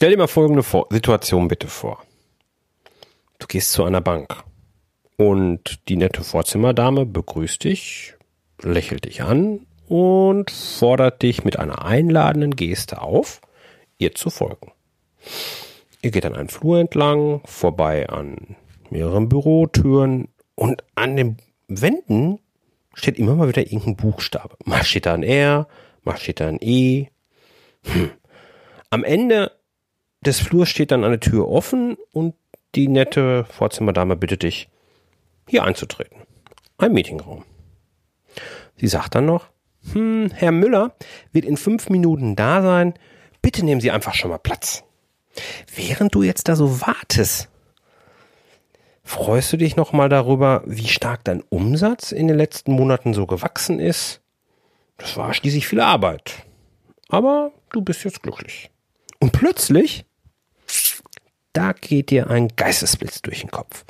Stell dir mal folgende Situation bitte vor. Du gehst zu einer Bank und die nette Vorzimmerdame begrüßt dich, lächelt dich an und fordert dich mit einer einladenden Geste auf, ihr zu folgen. Ihr geht an einen Flur entlang, vorbei an mehreren Bürotüren und an den Wänden steht immer mal wieder irgendein Buchstabe. Mal steht da ein R, mal steht da ein E. Hm. Am Ende des Flurs steht dann eine Tür offen und die nette Vorzimmerdame bittet dich, hier einzutreten. Ein Meetingraum. Sie sagt dann noch, hm, Herr Müller wird in fünf Minuten da sein. Bitte nehmen Sie einfach schon mal Platz. Während du jetzt da so wartest, freust du dich noch mal darüber, wie stark dein Umsatz in den letzten Monaten so gewachsen ist? Das war schließlich viel Arbeit. Aber du bist jetzt glücklich. Und plötzlich, da geht dir ein Geistesblitz durch den Kopf.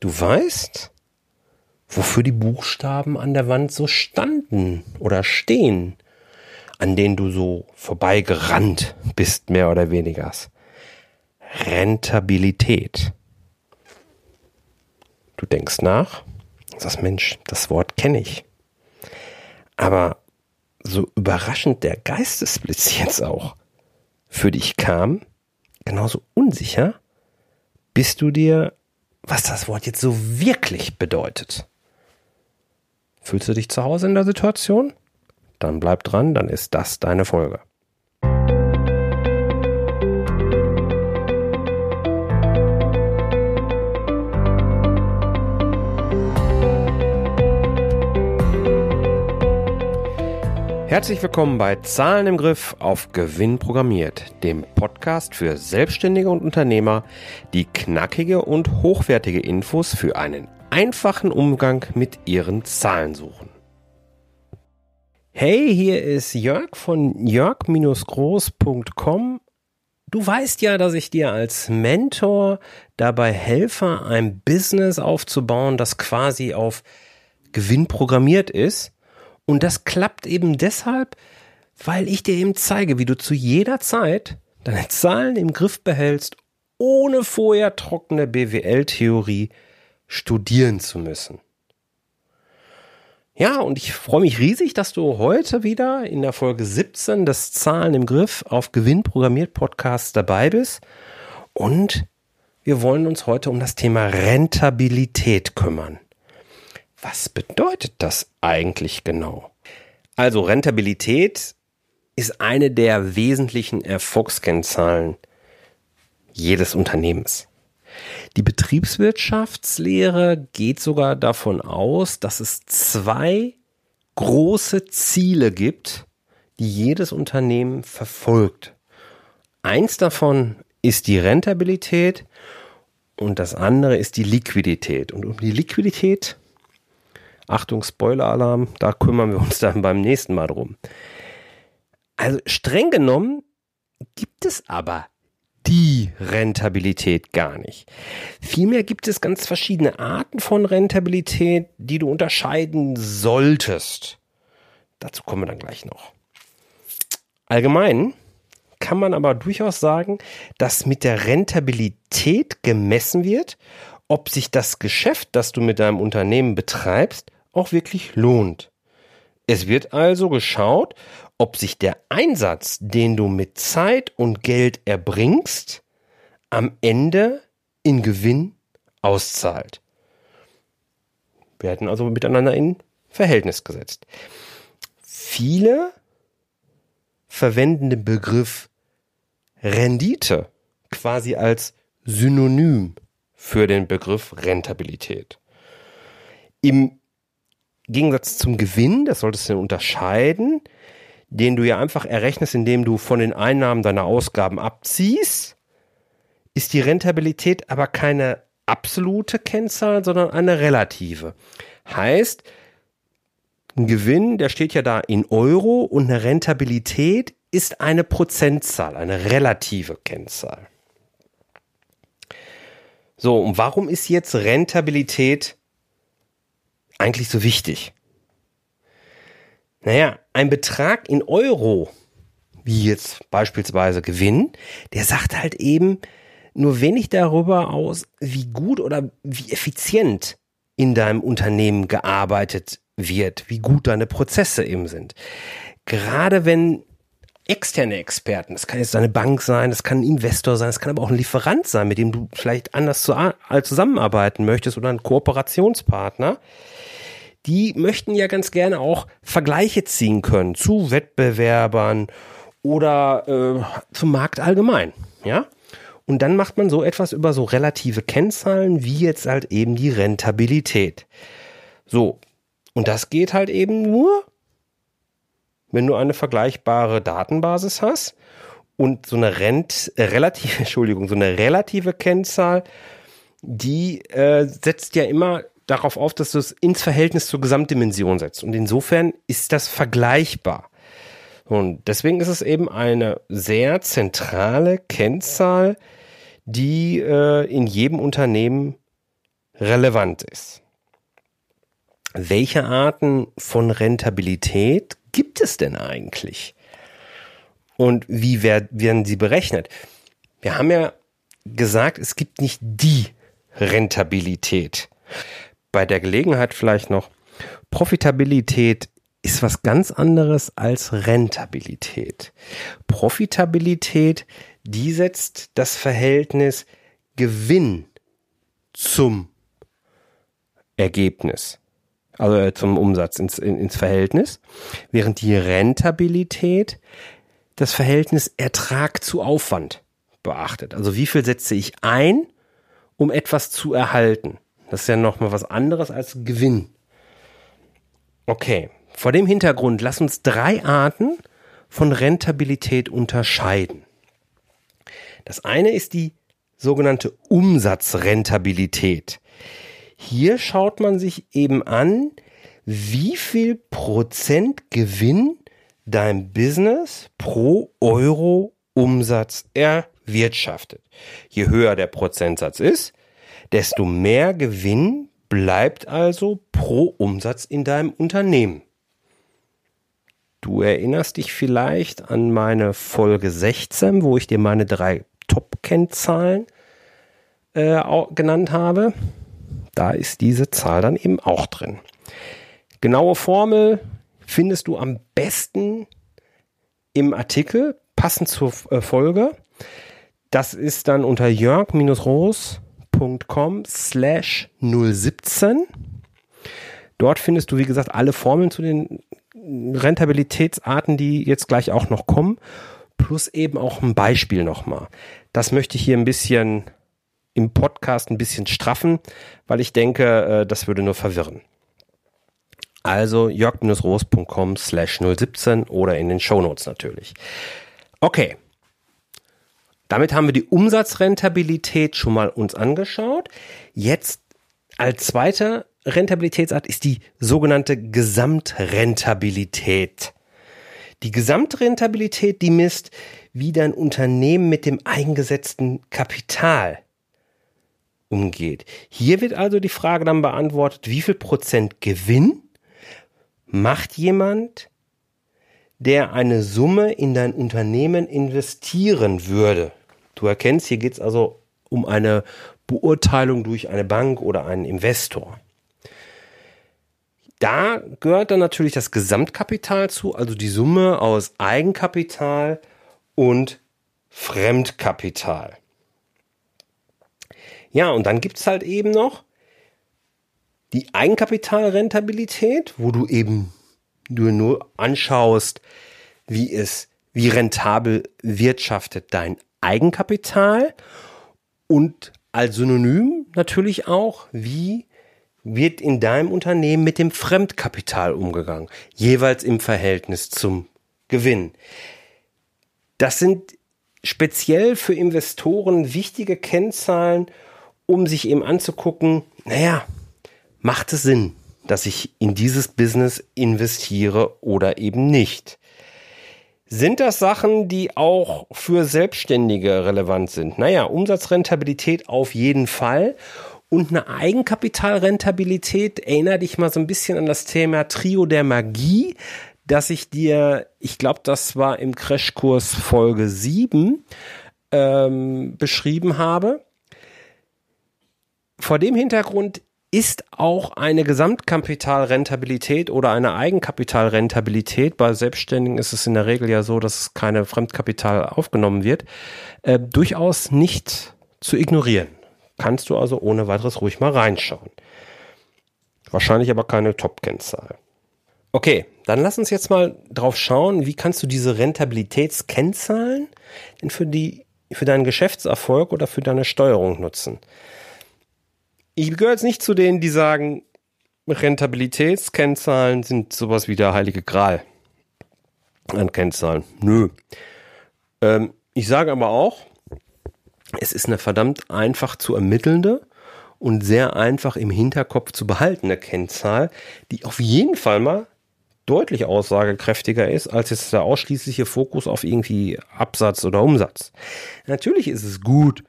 Du weißt, wofür die Buchstaben an der Wand so standen oder stehen, an denen du so vorbeigerannt bist, mehr oder weniger. Rentabilität. Du denkst nach, sagst, Mensch, das Wort kenne ich. Aber so überraschend der Geistesblitz jetzt auch für dich kam, genauso unsicher, bist du dir, was das Wort jetzt so wirklich bedeutet. Fühlst du dich zu Hause in der Situation? Dann bleib dran, dann ist das deine Folge. Herzlich willkommen bei Zahlen im Griff auf Gewinn programmiert, dem Podcast für Selbstständige und Unternehmer, die knackige und hochwertige Infos für einen einfachen Umgang mit ihren Zahlen suchen. Hey, hier ist Jörg von jörg-groß.com. Du weißt ja, dass ich dir als Mentor dabei helfe, ein Business aufzubauen, das quasi auf Gewinn programmiert ist und das klappt eben deshalb, weil ich dir eben zeige, wie du zu jeder Zeit deine Zahlen im Griff behältst, ohne vorher trockene BWL-Theorie studieren zu müssen. Ja, und ich freue mich riesig, dass du heute wieder in der Folge 17 des Zahlen im Griff auf Gewinn programmiert Podcasts dabei bist. Und wir wollen uns heute um das Thema Rentabilität kümmern. Was bedeutet das eigentlich genau? Also Rentabilität ist eine der wesentlichen Erfolgskennzahlen jedes Unternehmens. Die Betriebswirtschaftslehre geht sogar davon aus, dass es zwei große Ziele gibt, die jedes Unternehmen verfolgt. Eins davon ist die Rentabilität und das andere ist die Liquidität. Und um die Liquidität Achtung, Spoiler-Alarm, da kümmern wir uns dann beim nächsten Mal drum. Also streng genommen gibt es aber die Rentabilität gar nicht. Vielmehr gibt es ganz verschiedene Arten von Rentabilität, die du unterscheiden solltest. Dazu kommen wir dann gleich noch. Allgemein kann man aber durchaus sagen, dass mit der Rentabilität gemessen wird, ob sich das Geschäft, das du mit deinem Unternehmen betreibst, auch wirklich lohnt. Es wird also geschaut, ob sich der Einsatz, den du mit Zeit und Geld erbringst, am Ende in Gewinn auszahlt. Werden also miteinander in Verhältnis gesetzt. Viele verwenden den Begriff Rendite quasi als Synonym für den Begriff Rentabilität. Im Gegensatz zum Gewinn, das solltest du unterscheiden, den du ja einfach errechnest, indem du von den Einnahmen deiner Ausgaben abziehst, ist die Rentabilität aber keine absolute Kennzahl, sondern eine relative. Heißt, ein Gewinn, der steht ja da in Euro und eine Rentabilität ist eine Prozentzahl, eine relative Kennzahl. So, und warum ist jetzt Rentabilität eigentlich so wichtig? Naja, ein Betrag in Euro wie jetzt beispielsweise Gewinn, der sagt halt eben nur wenig darüber aus, wie gut oder wie effizient in deinem Unternehmen gearbeitet wird, wie gut deine Prozesse eben sind. Gerade wenn externe Experten, das kann jetzt eine Bank sein, das kann ein Investor sein, das kann aber auch ein Lieferant sein, mit dem du vielleicht anders zusammenarbeiten möchtest oder ein Kooperationspartner, die möchten ja ganz gerne auch Vergleiche ziehen können zu Wettbewerbern oder äh, zum Markt allgemein, ja? Und dann macht man so etwas über so relative Kennzahlen, wie jetzt halt eben die Rentabilität. So. Und das geht halt eben nur, wenn du eine vergleichbare Datenbasis hast und so eine Rent, äh, relative, Entschuldigung, so eine relative Kennzahl, die äh, setzt ja immer darauf auf, dass du es ins Verhältnis zur Gesamtdimension setzt. Und insofern ist das vergleichbar. Und deswegen ist es eben eine sehr zentrale Kennzahl, die äh, in jedem Unternehmen relevant ist. Welche Arten von Rentabilität gibt es denn eigentlich? Und wie werden sie berechnet? Wir haben ja gesagt, es gibt nicht die Rentabilität. Bei der Gelegenheit vielleicht noch, Profitabilität ist was ganz anderes als Rentabilität. Profitabilität, die setzt das Verhältnis Gewinn zum Ergebnis, also äh, zum Umsatz ins, ins Verhältnis, während die Rentabilität das Verhältnis Ertrag zu Aufwand beachtet. Also wie viel setze ich ein, um etwas zu erhalten? Das ist ja nochmal was anderes als Gewinn. Okay, vor dem Hintergrund lass uns drei Arten von Rentabilität unterscheiden. Das eine ist die sogenannte Umsatzrentabilität. Hier schaut man sich eben an, wie viel Prozent Gewinn dein Business pro Euro Umsatz erwirtschaftet. Je höher der Prozentsatz ist, desto mehr Gewinn bleibt also pro Umsatz in deinem Unternehmen. Du erinnerst dich vielleicht an meine Folge 16, wo ich dir meine drei Top-Kennzahlen äh, genannt habe. Da ist diese Zahl dann eben auch drin. Genaue Formel findest du am besten im Artikel, passend zur äh, Folge. Das ist dann unter jörg-roos.com slash 017. Dort findest du, wie gesagt, alle Formeln zu den Rentabilitätsarten, die jetzt gleich auch noch kommen, plus eben auch ein Beispiel nochmal. Das möchte ich hier ein bisschen im Podcast ein bisschen straffen, weil ich denke, äh, das würde nur verwirren. Also jörg-roos.com slash 017 oder in den Shownotes natürlich. Okay. Damit haben wir die Umsatzrentabilität schon mal uns angeschaut. Jetzt als zweiter Rentabilitätsart ist die sogenannte Gesamtrentabilität. Die Gesamtrentabilität, die misst, wie dein Unternehmen mit dem eingesetzten Kapital umgeht. Hier wird also die Frage dann beantwortet, wie viel Prozent Gewinn macht jemand, der eine Summe in dein Unternehmen investieren würde. Du erkennst, hier geht es also um eine Beurteilung durch eine Bank oder einen Investor. Da gehört dann natürlich das Gesamtkapital zu, also die Summe aus Eigenkapital und Fremdkapital. Ja, und dann gibt's halt eben noch die Eigenkapitalrentabilität, wo du eben du nur anschaust, wie es, wie rentabel wirtschaftet dein Eigenkapital und als Synonym natürlich auch, wie wird in deinem Unternehmen mit dem Fremdkapital umgegangen, jeweils im Verhältnis zum Gewinn. Das sind speziell für Investoren wichtige Kennzahlen, um sich eben anzugucken, naja, macht es Sinn, dass ich in dieses Business investiere oder eben nicht? Sind das Sachen, die auch für Selbstständige relevant sind? Naja, Umsatzrentabilität auf jeden Fall. Und eine Eigenkapitalrentabilität, erinnere dich mal so ein bisschen an das Thema Trio der Magie. dass ich dir, ich glaube, das war im Crashkurs Folge 7, ähm, beschrieben habe. Vor dem Hintergrund ist auch eine Gesamtkapitalrentabilität oder eine Eigenkapitalrentabilität, bei Selbstständigen ist es in der Regel ja so, dass keine Fremdkapital aufgenommen wird, äh, durchaus nicht zu ignorieren. Kannst du also ohne weiteres ruhig mal reinschauen. Wahrscheinlich aber keine Top-Kennzahl. Okay, dann lass uns jetzt mal drauf schauen, wie kannst du diese Rentabilitätskennzahlen denn für die, für deinen Geschäftserfolg oder für deine Steuerung nutzen? Ich gehöre jetzt nicht zu denen, die sagen, Rentabilitätskennzahlen sind sowas wie der heilige Gral an Kennzahlen. Nö. Ähm, ich sage aber auch, es ist eine verdammt einfach zu ermittelnde und sehr einfach im Hinterkopf zu behaltene Kennzahl, die auf jeden Fall mal deutlich aussagekräftiger ist als jetzt der ausschließliche Fokus auf irgendwie Absatz oder Umsatz. Natürlich ist es gut,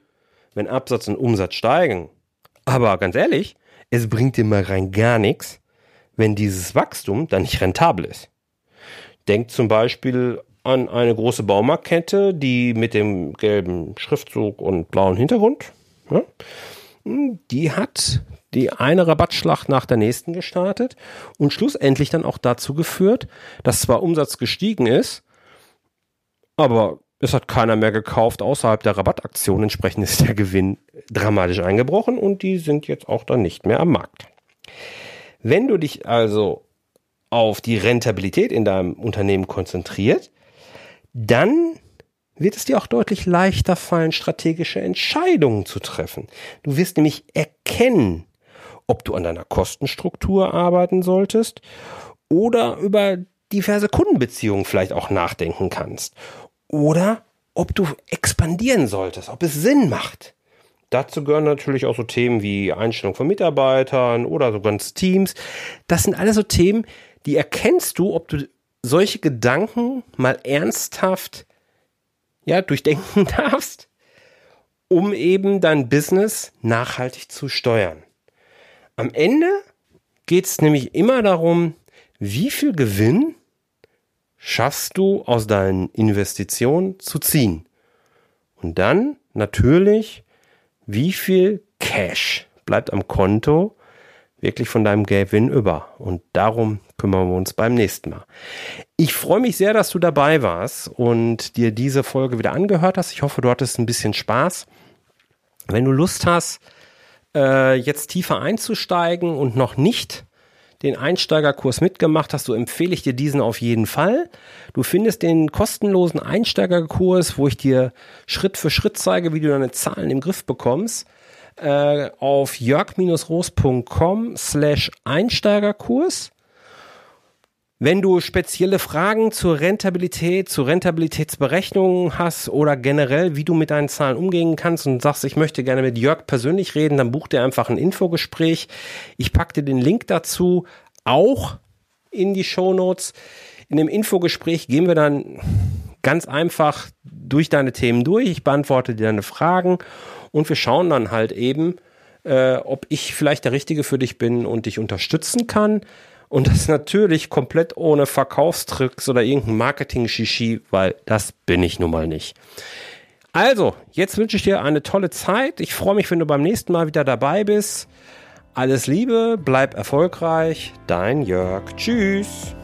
wenn Absatz und Umsatz steigen aber ganz ehrlich, es bringt dir mal rein gar nichts, wenn dieses Wachstum dann nicht rentabel ist. Denk zum Beispiel an eine große Baumarktkette, die mit dem gelben Schriftzug und blauen Hintergrund, ja, die hat die eine Rabattschlacht nach der nächsten gestartet und schlussendlich dann auch dazu geführt, dass zwar Umsatz gestiegen ist, aber es hat keiner mehr gekauft außerhalb der Rabattaktion. Entsprechend ist der Gewinn dramatisch eingebrochen und die sind jetzt auch dann nicht mehr am Markt. Wenn du dich also auf die Rentabilität in deinem Unternehmen konzentriert, dann wird es dir auch deutlich leichter fallen, strategische Entscheidungen zu treffen. Du wirst nämlich erkennen, ob du an deiner Kostenstruktur arbeiten solltest oder über diverse Kundenbeziehungen vielleicht auch nachdenken kannst oder ob du expandieren solltest, ob es Sinn macht. Dazu gehören natürlich auch so Themen wie Einstellung von Mitarbeitern oder so ganz Teams. Das sind alles so Themen, die erkennst du, ob du solche Gedanken mal ernsthaft ja, durchdenken darfst, um eben dein Business nachhaltig zu steuern. Am Ende geht es nämlich immer darum, wie viel Gewinn schaffst du aus deinen Investitionen zu ziehen. Und dann natürlich, wie viel Cash bleibt am Konto wirklich von deinem Gewinn über. Und darum kümmern wir uns beim nächsten Mal. Ich freue mich sehr, dass du dabei warst und dir diese Folge wieder angehört hast. Ich hoffe, du hattest ein bisschen Spaß. Wenn du Lust hast, äh, jetzt tiefer einzusteigen und noch nicht den Einsteigerkurs mitgemacht hast, so empfehle ich dir diesen auf jeden Fall. Du findest den kostenlosen Einsteigerkurs, wo ich dir Schritt für Schritt zeige, wie du deine Zahlen im Griff bekommst, äh, auf jörg-roos.com slash Einsteigerkurs. Wenn du spezielle Fragen zur Rentabilität, zur Rentabilitätsberechnung hast oder generell, wie du mit deinen Zahlen umgehen kannst und sagst, ich möchte gerne mit Jörg persönlich reden, dann buch dir einfach ein Infogespräch. Ich packe dir den Link dazu auch in die Show Notes. In dem Infogespräch gehen wir dann ganz einfach durch deine Themen durch. Ich beantworte dir deine Fragen und wir schauen dann halt eben, äh, ob ich vielleicht der Richtige für dich bin und dich unterstützen kann. Und das natürlich komplett ohne Verkaufstricks oder irgendein Marketing-Shishi, weil das bin ich nun mal nicht. Also, jetzt wünsche ich dir eine tolle Zeit. Ich freue mich, wenn du beim nächsten Mal wieder dabei bist. Alles Liebe, bleib erfolgreich. Dein Jörg. Tschüss.